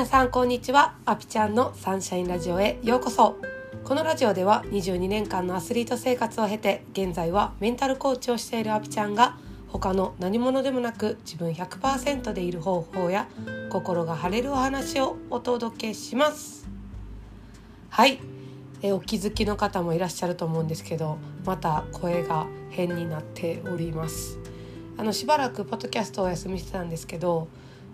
皆さんこんにちは。アピちゃんのサンシャインラジオへようこそ。このラジオでは22年間のアスリート生活を経て現在はメンタルコーチをしているアピちゃんが他の何者でもなく自分100%でいる方法や心が晴れるお話をお届けします。はい。えお気づきの方もいらっしゃると思うんですけどまた声が変になっております。あのしばらくポッドキャストをお休みしてたんですけど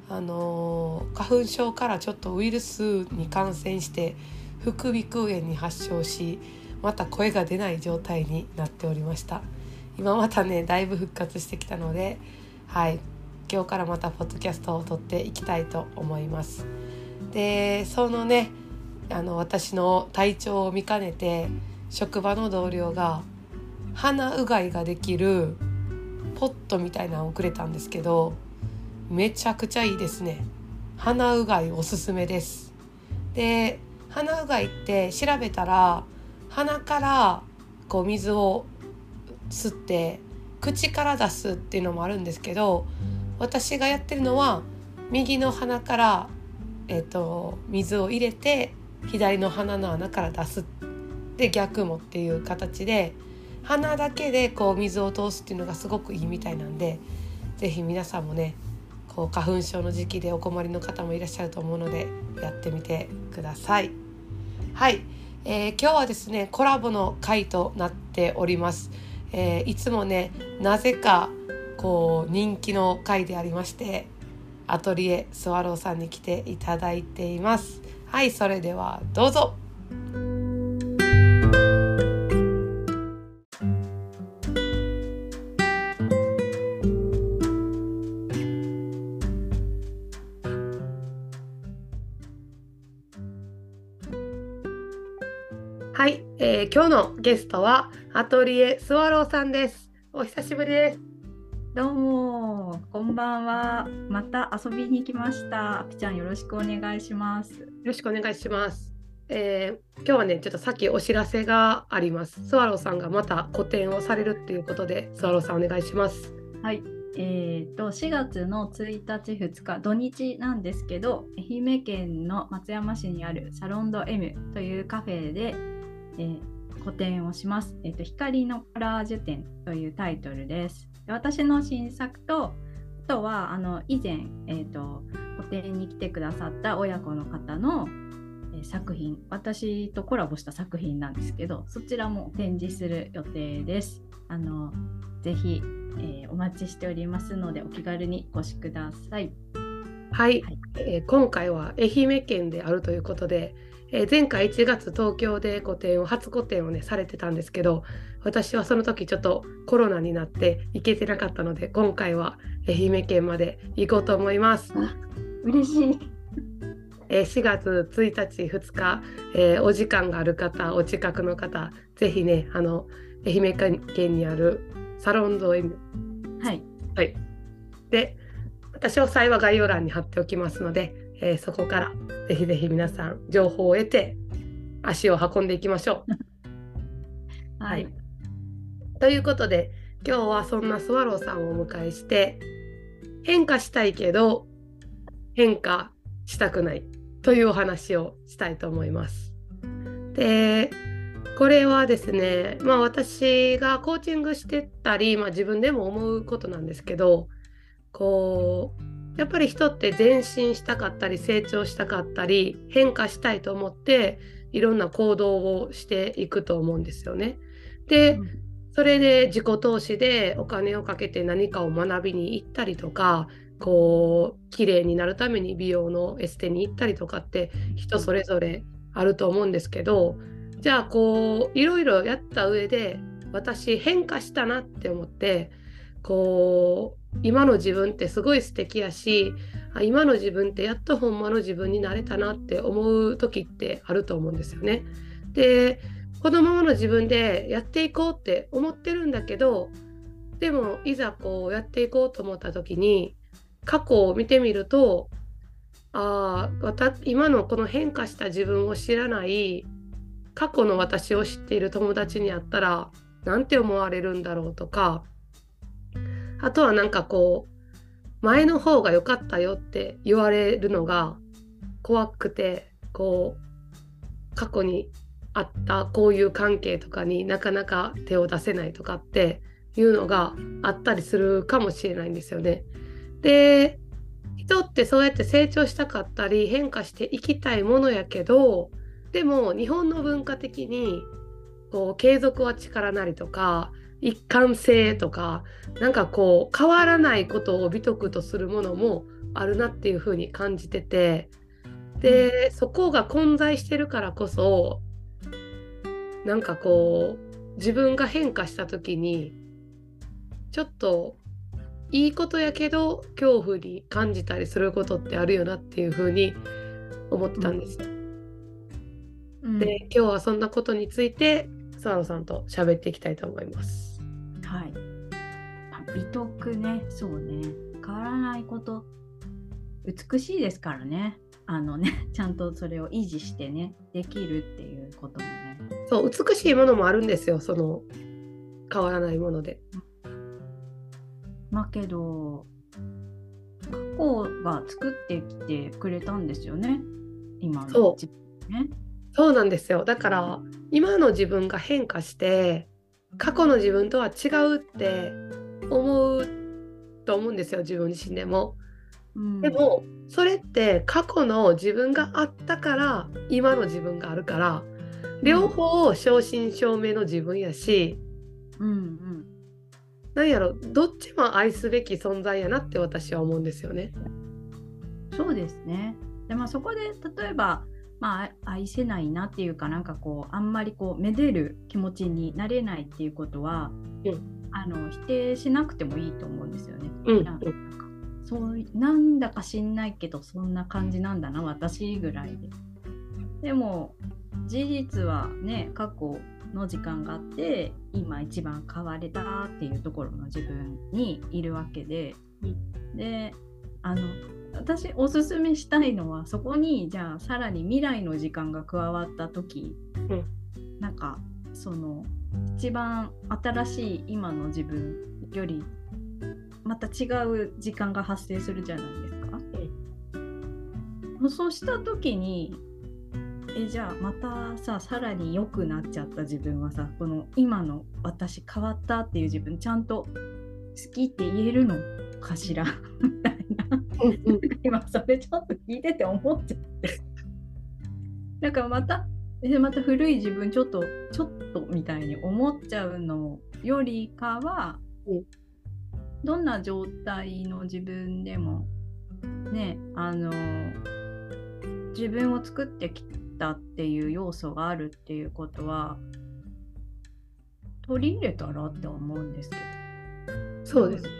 あの花粉症からちょっとウイルスに感染して副鼻腔炎に発症しまた声が出ない状態になっておりました。今またねだいぶ復活してきたのではい今日からまたポッドキャストを撮っていきたいと思います。でそのねあの私の体調を見かねて職場の同僚が鼻うがいができるポットみたいなのをくれたんですけどめちゃくちゃいいですね。鼻うがいおすすめです。で鼻うがいって調べたら鼻からこう水を吸って口から出すっていうのもあるんですけど私がやってるのは右の鼻から、えーと、水を入れて左の鼻の穴から出す。で逆もっていう形で鼻だけでこう水を通すっていうのがすごくいいみたいなんで是非皆さんもねこう花粉症の時期でお困りの方もいらっしゃると思うのでやってみてください。はい、えー、今日はですねコラボの回となっております。えー、いつもねなぜかこう人気の回でありましてアトリエスワローさんに来ていただいています。はいそれではどうぞ。今日のゲストはアトリエスワローさんです。お久しぶりです。どうも、こんばんは。また遊びに来ました。アピちゃんよろしくお願いします。よろしくお願いします。えー、今日はね、ちょっとさっきお知らせがあります。スワローさんがまた個展をされるっていうことで、スワローさんお願いします。はい。えーと、4月の1日2日土日なんですけど愛媛県の松山市にあるサロンド M というカフェでえー、個展をします。えーと、光のコラージュ展というタイトルです。で私の新作と、あとはあの以前、えーと、個展に来てくださった親子の方の、えー、作品、私とコラボした作品なんですけど、そちらも展示する予定です。あのぜひ、えー、お待ちしておりますので、お気軽にお越しください。はい、はい、えー、今回は愛媛県であるということで、えー、前回1月東京で個展を初個展をねされてたんですけど私はその時ちょっとコロナになって行けてなかったので今回は愛媛県まで行こうと思います。嬉しい。え4月1日2日、えー、お時間がある方お近くの方ぜひねあの愛媛県にあるサロンド M はい、はい、で私は幸は概要欄に貼っておきますのでえー、そこからぜひぜひ皆さん情報を得て足を運んでいきましょう。はい、はい、ということで今日はそんなスワローさんをお迎えして変化したいけど変化したくないというお話をしたいと思います。でこれはですねまあ私がコーチングしてたり、まあ、自分でも思うことなんですけどこうやっぱり人って前進したかったり成長したかったり変化したいと思っていろんな行動をしていくと思うんですよね。で、それで自己投資でお金をかけて何かを学びに行ったりとかこう綺麗になるために美容のエステに行ったりとかって人それぞれあると思うんですけどじゃあこういろいろやった上で私変化したなって思ってこう今の自分ってすごい素敵やし今の自分ってやっとほんまの自分になれたなって思う時ってあると思うんですよね。でこのままの自分でやっていこうって思ってるんだけどでもいざこうやっていこうと思った時に過去を見てみるとああ今のこの変化した自分を知らない過去の私を知っている友達に会ったら何て思われるんだろうとかあとはなんかこう前の方が良かったよって言われるのが怖くてこう過去にあったこういう関係とかになかなか手を出せないとかっていうのがあったりするかもしれないんですよね。で人ってそうやって成長したかったり変化していきたいものやけどでも日本の文化的にこう継続は力なりとか一貫性とかなんかこう変わらないことを美徳とするものもあるなっていうふうに感じててでそこが混在してるからこそなんかこう自分が変化した時にちょっといいことやけど恐怖に感じたりすることってあるよなっていうふうに思ってたんですよ。うん、で今日はそんなことについて沢野さんと喋っていきたいと思います。はい。美徳ね、そうね。変わらないこと、美しいですからね。あのね、ちゃんとそれを維持してね、できるっていうこともね。そう、美しいものもあるんですよ、その変わらないもので。まあけど、過去が作ってきてくれたんですよね、今の自分ね。そうなんですよだから今の自分が変化して過去の自分とは違うって思うと思うんですよ自分自身でも。うん、でもそれって過去の自分があったから今の自分があるから両方正真正銘の自分やし、うんうん、なんやろどっちも愛すべき存在やなって私は思うんですよね。そうですね。でまあそこで例えばまあ、愛せないなっていうかなんかこうあんまりこうめでる気持ちになれないっていうことは、うん、あの否定しなくてもいいと思うんですよね。うん、なんかそうなんだか知んないけどそんな感じなんだな私ぐらいで。でも事実はね過去の時間があって今一番変われたっていうところの自分にいるわけで、うん、であの私おすすめしたいのはそこにじゃあさらに未来の時間が加わった時、うん、なんかその一番新しい今の自分よりまた違う時間が発生するじゃないですか。うん、そうした時にえじゃあまたささらに良くなっちゃった自分はさこの今の私変わったっていう自分ちゃんと好きって言えるのかしら？みたいな今それちょっと聞いてて思っちゃって。なんかまたまた古い自分ちょっとちょっとみたいに思っちゃうのよりかは、うん、どんな状態の自分でもねあの自分を作ってきたっていう要素があるっていうことは取り入れたらって思うんですけど。そうですね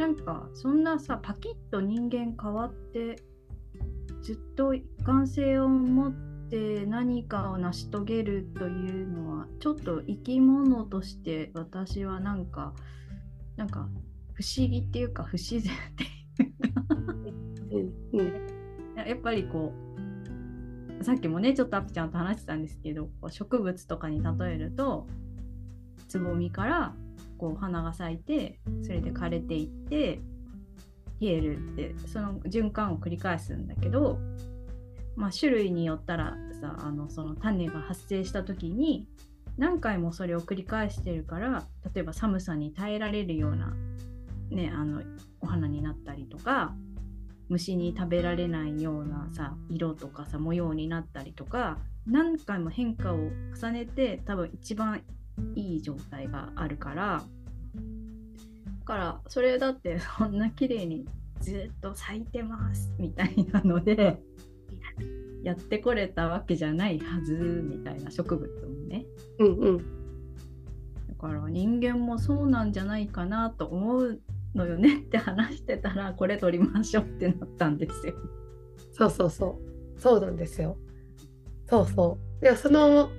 なんかそんなさパキッと人間変わってずっと一貫性を持って何かを成し遂げるというのはちょっと生き物として私はなんかなんか不思議っていうか不自然っていうかやっぱりこうさっきもねちょっとアピちゃんと話してたんですけど植物とかに例えるとつぼみからこう花が咲いてそれで枯れていって冷えるってその循環を繰り返すんだけど、まあ、種類によったらさあのその種が発生した時に何回もそれを繰り返してるから例えば寒さに耐えられるような、ね、あのお花になったりとか虫に食べられないようなさ色とかさ模様になったりとか何回も変化を重ねて多分一番いい状態があるからだからそれだって そんな綺麗にずっと咲いてますみたいなので やってこれたわけじゃないはずみたいな植物もね。うんうん、だから人間もそうなんじゃないかなと思うのよねって話してたらこれ取りましょうってなったんですよ。そうそうそうそうなんですよ。そうそう。でその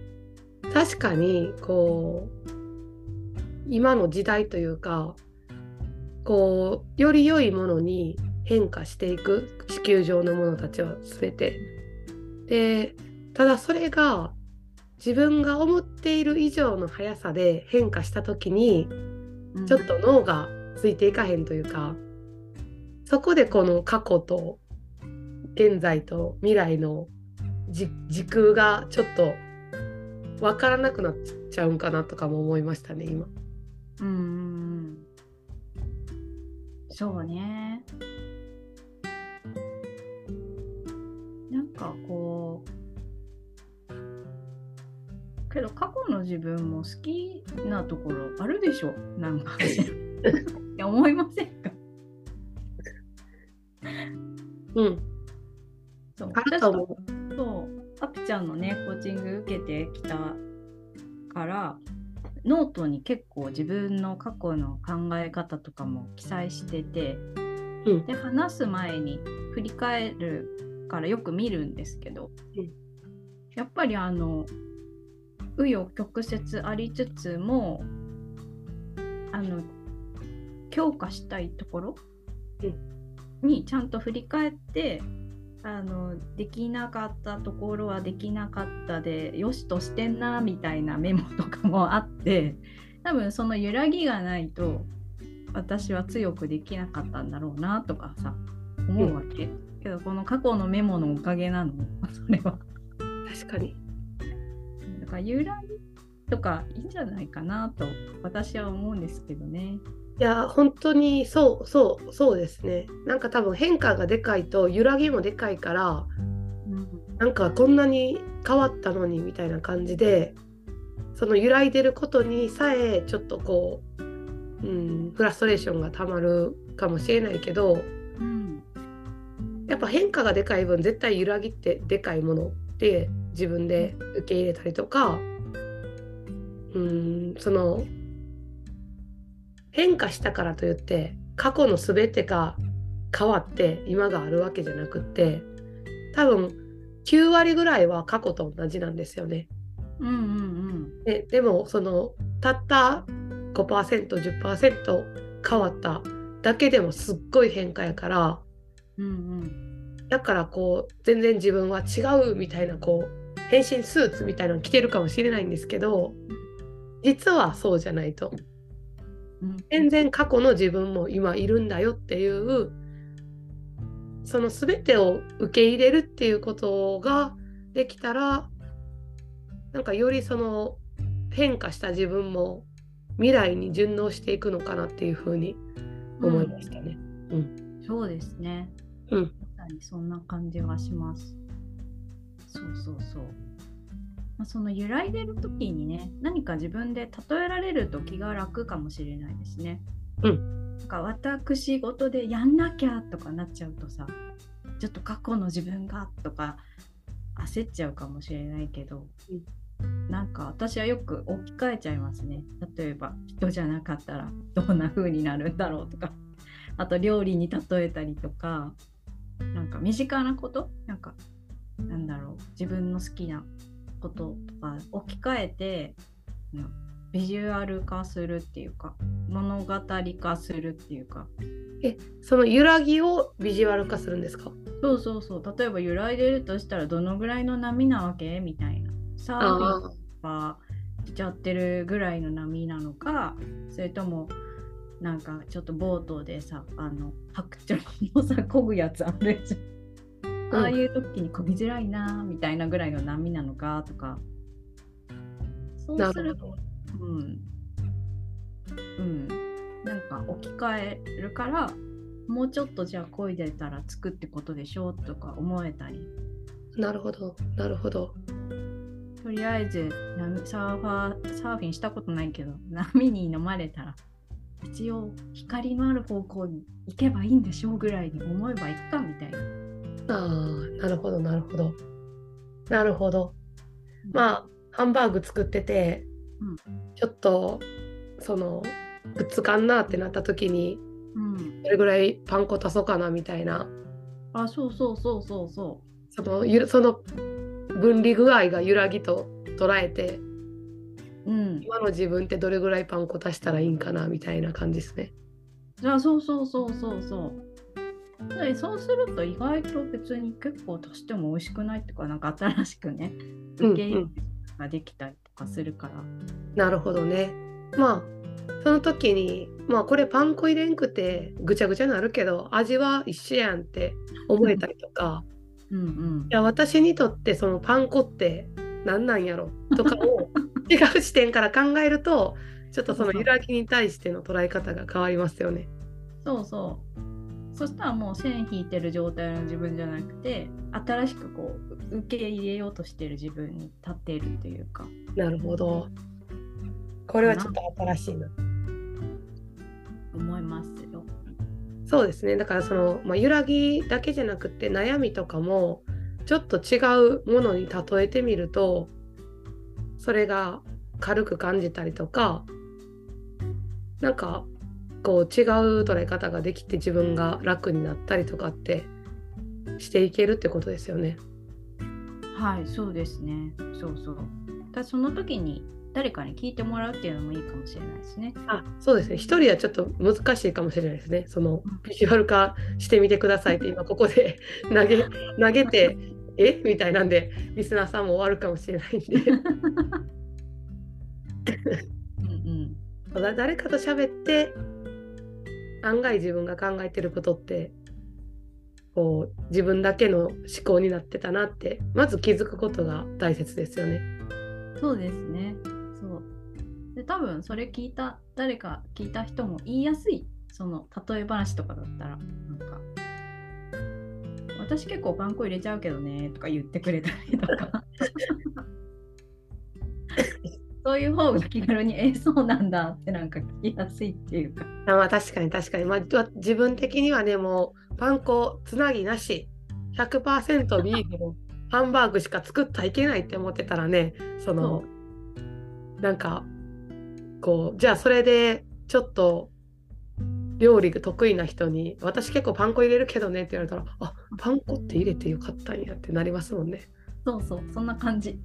確かにこう今の時代というかこうより良いものに変化していく地球上のものたちは全て。でただそれが自分が思っている以上の速さで変化した時にちょっと脳がついていかへんというか、そこでこの過去と現在と未来の時時空がちょっと分からなくなっちゃうんかなとかも思いましたね今。うんそうね。なんかこうけど過去の自分も好きなところあるでしょ？なんか。いや思いませんか？うん、そう。あると思う。ちゃんのねコーチング受けてきたからノートに結構自分の過去の考え方とかも記載してて、うん。で話す前に振り返るからよく見るんですけど、うん。やっぱりあの紆余曲折ありつつもあの強化したいところにちゃんと振り返ってあのできなかったところはできなかったでよしとしてんなみたいなメモとかもあって 多分その揺らぎがないと私は強くできなかったんだろうなとかさ思うわけ、けどこの過去のメモのおかげなの？それは。確かに。だから揺らぎとかいいんじゃないかなと私は思うんですけどねいや本当にそうそうそうですね。なんか多分変化がでかいと揺らぎもでかいからうん。なんかこんなに変わったのにみたいな感じでその揺らいでることにさえちょっとこう、うん、フラストレーションがたまるかもしれないけどうん。やっぱ変化がでかい分絶対揺らぎってでかいもので自分で受け入れたりとかうんその変化したからといって過去の全てが変わって今があるわけじゃなくって多分9割ぐらいは過去と同じなんですよね。うんうんででもそのたった 5%10% 変わっただけでもすっごい変化やからうんうん。だからこう全然自分は違うみたいなこう変身スーツみたいなの着てるかもしれないんですけど実はそうじゃないと。うん全然過去の自分も今いるんだよっていうその全てを受け入れるっていうことができたらなんかよりその変化した自分も未来に順応していくのかなっていうふうに思いましたね。そうですね。うんそんな感じがします。そうそうそう。まあ、その揺らいでる時にね、何か自分で例えられると気が楽かもしれないですね。うなんか私事でやんなきゃとかなっちゃうとさ、ちょっと過去の自分がとか焦っちゃうかもしれないけど、なんか私はよく置き換えちゃいますね。例えば人じゃなかったらどんな風になるんだろうとか。あと料理に例えたりとかなんか身近なこと？なんかなんだろう自分の好きなこととか置き換えてうんビジュアル化するっていうか物語化するっていうか。その揺らぎをビジュアル化するんですか？そうそうそう。例えば揺らいでるとしたらどのぐらいの波なわけ？みたいな。サーフィンあがしちゃってるぐらいの波なのかそれともなんかちょっとボートでさあの白鳥のさ漕ぐやつあるじゃん。ああいう時に漕ぎづらいなみたいなぐらいの波なのかとかそうなすると。うんうんなんか置き換えるからもうちょっとじゃあ漕いでたらつくってことでしょとか思えたりなるほどなるほど。とりあえず波サーファーサーフィンしたことないけど波に飲まれたら一応光のある方向に行けばいいんでしょうぐらいに思えばいくかみたいな。ああなるほどなるほど。なるほど。まあハンバーグ作ってて、うんちょっとそのくっつかんなってなった時にうん、どれぐらいパン粉足そうかなみたいなあそうそうそうそうそそのゆその分離具合が揺らぎと捉えてう。うん。今の自分ってどれぐらいパン粉足したらいいんかなみたいな感じですね。あそうそうそうそうそう。でそうすると意外と別に結構足しても美味しくないっていうかなんか新しくねうん受け入れができたりとかするから。なるほどね。まあその時にまあこれパン粉入れんくてぐちゃぐちゃになるけど味は一緒やんって思えたりとか。うんうん。いや私にとってそのパン粉って何なんやろ？とかを 違う視点から考えるとちょっとその揺らぎに対しての捉え方が変わりますよね。そうそうそしたらもう線引いてる状態の自分じゃなくて新しくこう受け入れようとしてる自分に立っているというかなるほど。これはちょっと新しいな。思いますよ。そうですねだからその、まあ、揺らぎだけじゃなくて悩みとかもちょっと違うものに例えてみるとそれが軽く感じたりとかなんかこう違う捉え方ができて自分が楽になったりとかってしていけるってことですよね。はいそうですね。そうそう。だその時に誰かに聞いてもらうっていうのもいいかもしれないですね。あそうですね。一人はちょっと難しいかもしれないですね。そのビジュアル化してみてくださいって今ここで 投げ投げてえ？みたいなんでリスナーさんも終わるかもしれないんで。うんうん。だ誰かと喋って案外自分が考えてることってこう自分だけの思考になってたなってまず気づくことが大切ですよね。そうですね。そう。で多分それ聞いた誰か聞いた人も言いやすいその例え話とかだったらなんか私結構パン粉入れちゃうけどねとか言ってくれたりとか そういう方が気軽にえそうなんだってなんか聞きやすいっていうか。あまあ確かに確かに、まあ、わ自分的にはねもうパン粉つなぎなし100%ビーフのハンバーグしか作ったらいけないって思ってたらねそのなんかこうじゃあそれでちょっと料理が得意な人に「私結構パン粉入れるけどね」って言われたら「あパン粉って入れてよかったんや」ってなりますもんね。そうそうそんな感じ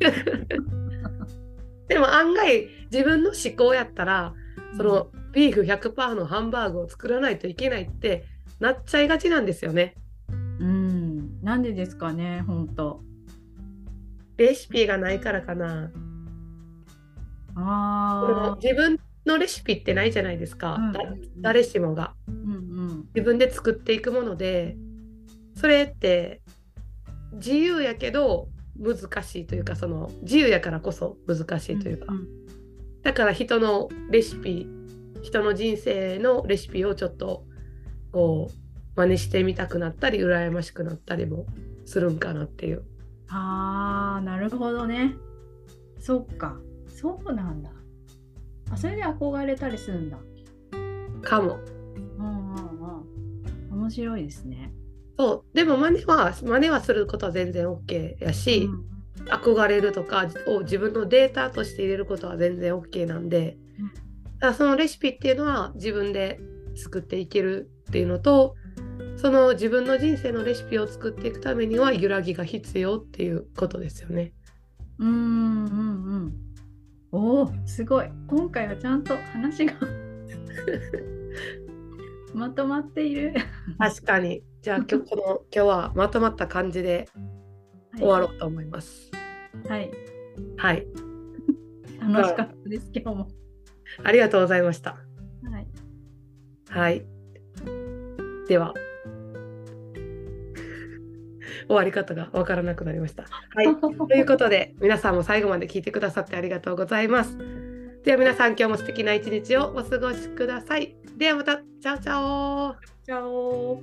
でも案外自分の思考やったらそのビーフ100%のハンバーグを作らないといけないってなっちゃいがちなんですよね。うん。なんでですかねほんと。レシピがないからかな。あ自分のレシピってないじゃないですか、誰しもが。ーうんうん。自分で作っていくものでそれって自由やけど難しいというかその自由やからこそ難しいというか、ん。だから人のレシピ人の人生のレシピをちょっとこう真似してみたくなったり羨ましくなったりもするんかなっていう。あーなるほどね。そっか。そうなんだ。あそれで憧れたりするんだ。かも。うんうんうん。面白いですねそう。でも真似は真似はすることは全然 OK やし、うん。憧れるとかを自分のデータとして入れることは全然 OK なんで、うん。だからそのレシピっていうのは自分で作っていけるっていうのとその自分の人生のレシピを作っていくためには揺らぎが必要っていうことですよね。うんうんうんおおすごい。今回はちゃんと話が まとまっている確かにじゃあ今日 この今日はまとまった感じで終わろうと思います。はいはい、楽しかったです今日もありがとうございました。はいはい。では、終わり方がわからなくなりました。はい。ということで、皆さんも最後まで聞いてくださってありがとうございます。では皆さん、今日も素敵な一日をお過ごしください。ではまた、チャオチャオチャオ